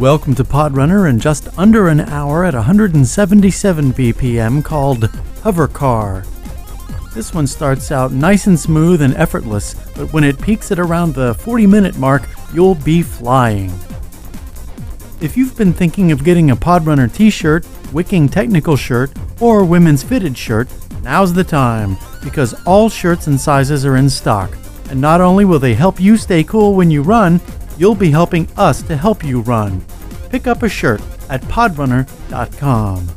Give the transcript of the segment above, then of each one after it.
Welcome to Podrunner in just under an hour at 177 BPM called Hover Car. This one starts out nice and smooth and effortless, but when it peaks at around the 40 minute mark, you'll be flying. If you've been thinking of getting a Podrunner t shirt, wicking technical shirt, or women's fitted shirt, now's the time because all shirts and sizes are in stock. And not only will they help you stay cool when you run, you'll be helping us to help you run. Pick up a shirt at podrunner.com.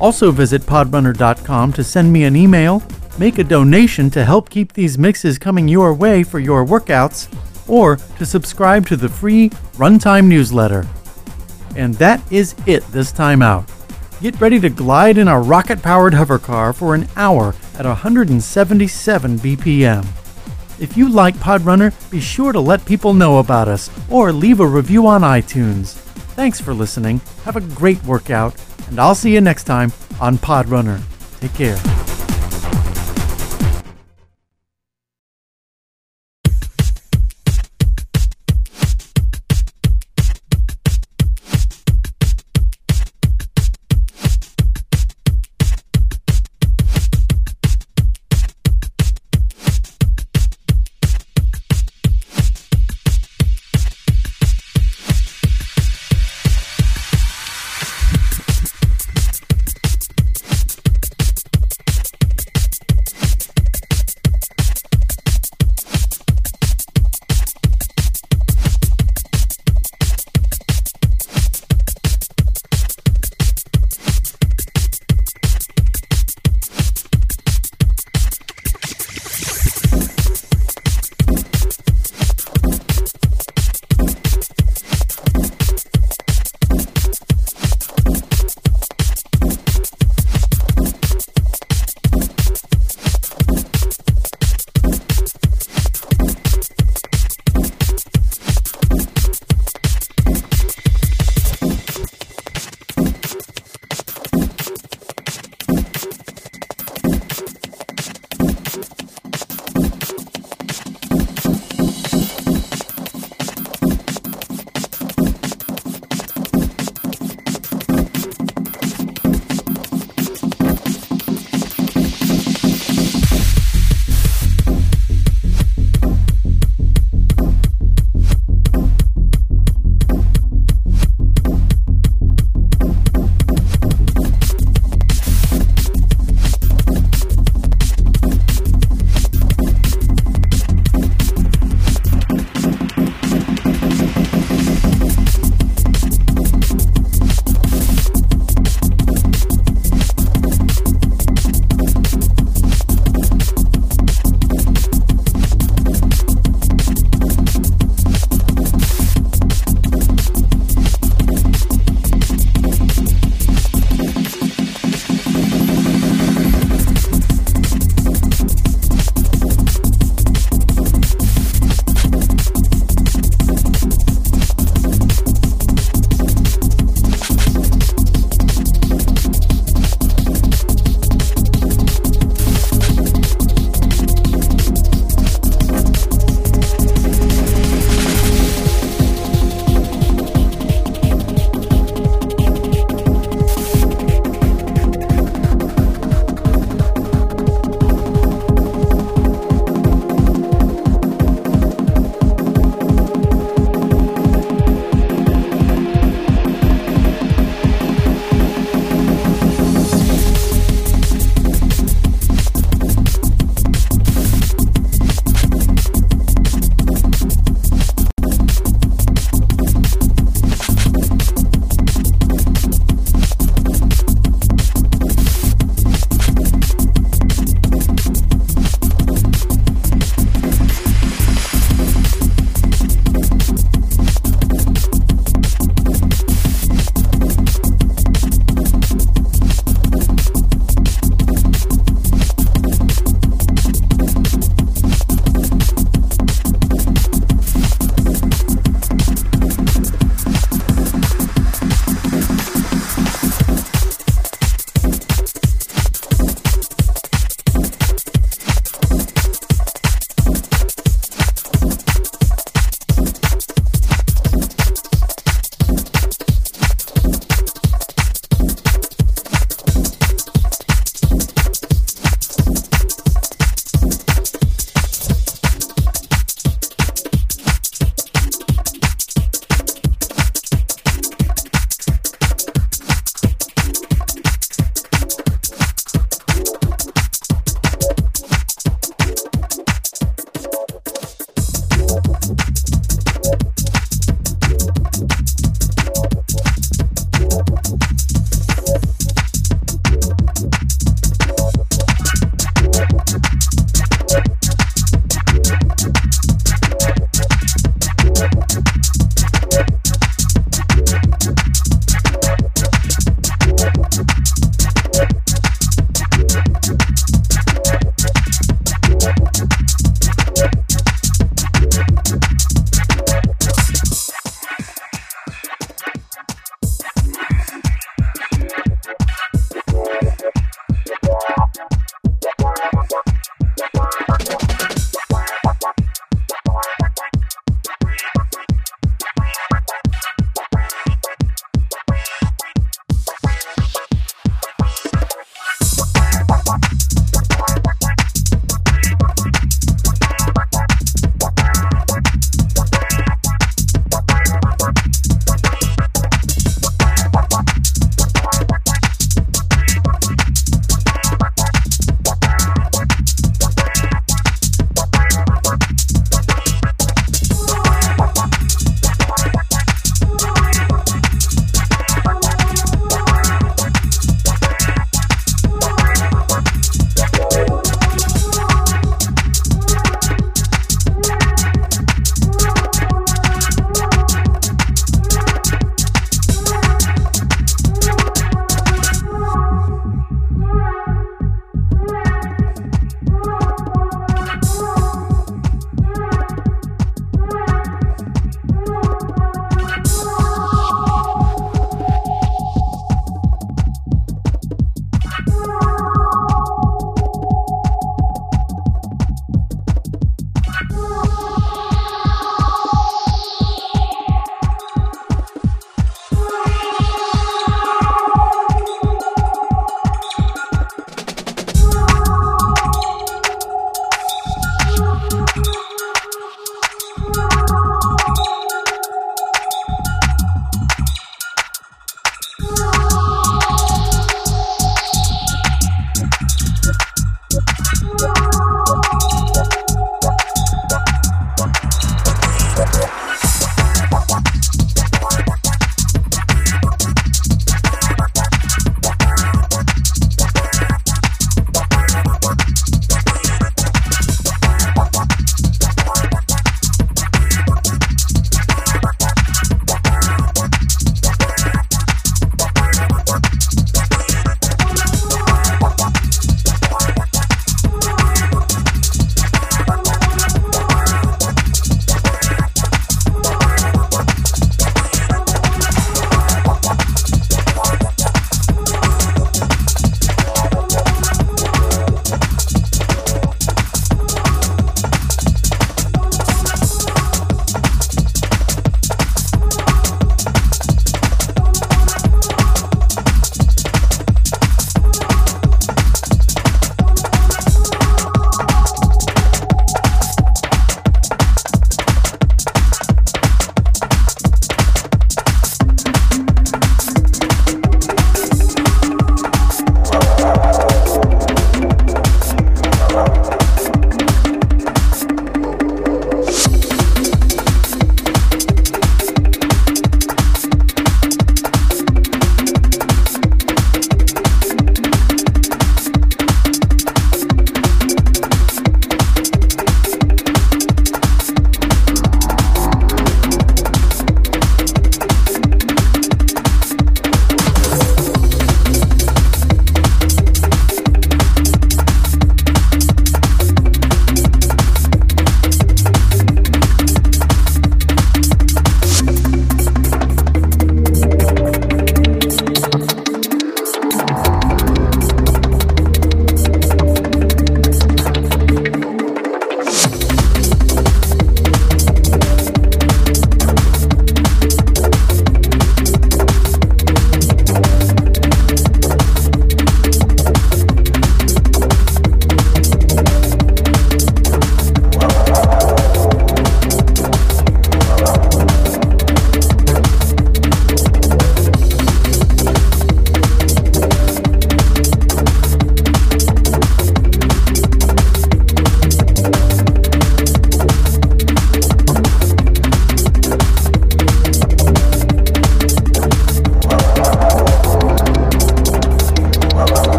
Also, visit podrunner.com to send me an email, make a donation to help keep these mixes coming your way for your workouts, or to subscribe to the free Runtime newsletter. And that is it this time out. Get ready to glide in a rocket powered hover car for an hour at 177 BPM. If you like Podrunner, be sure to let people know about us or leave a review on iTunes. Thanks for listening. Have a great workout, and I'll see you next time on Podrunner. Take care.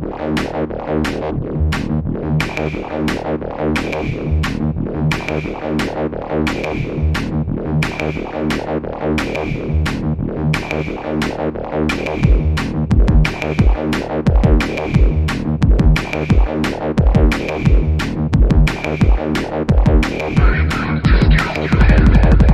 Just your hand, hand.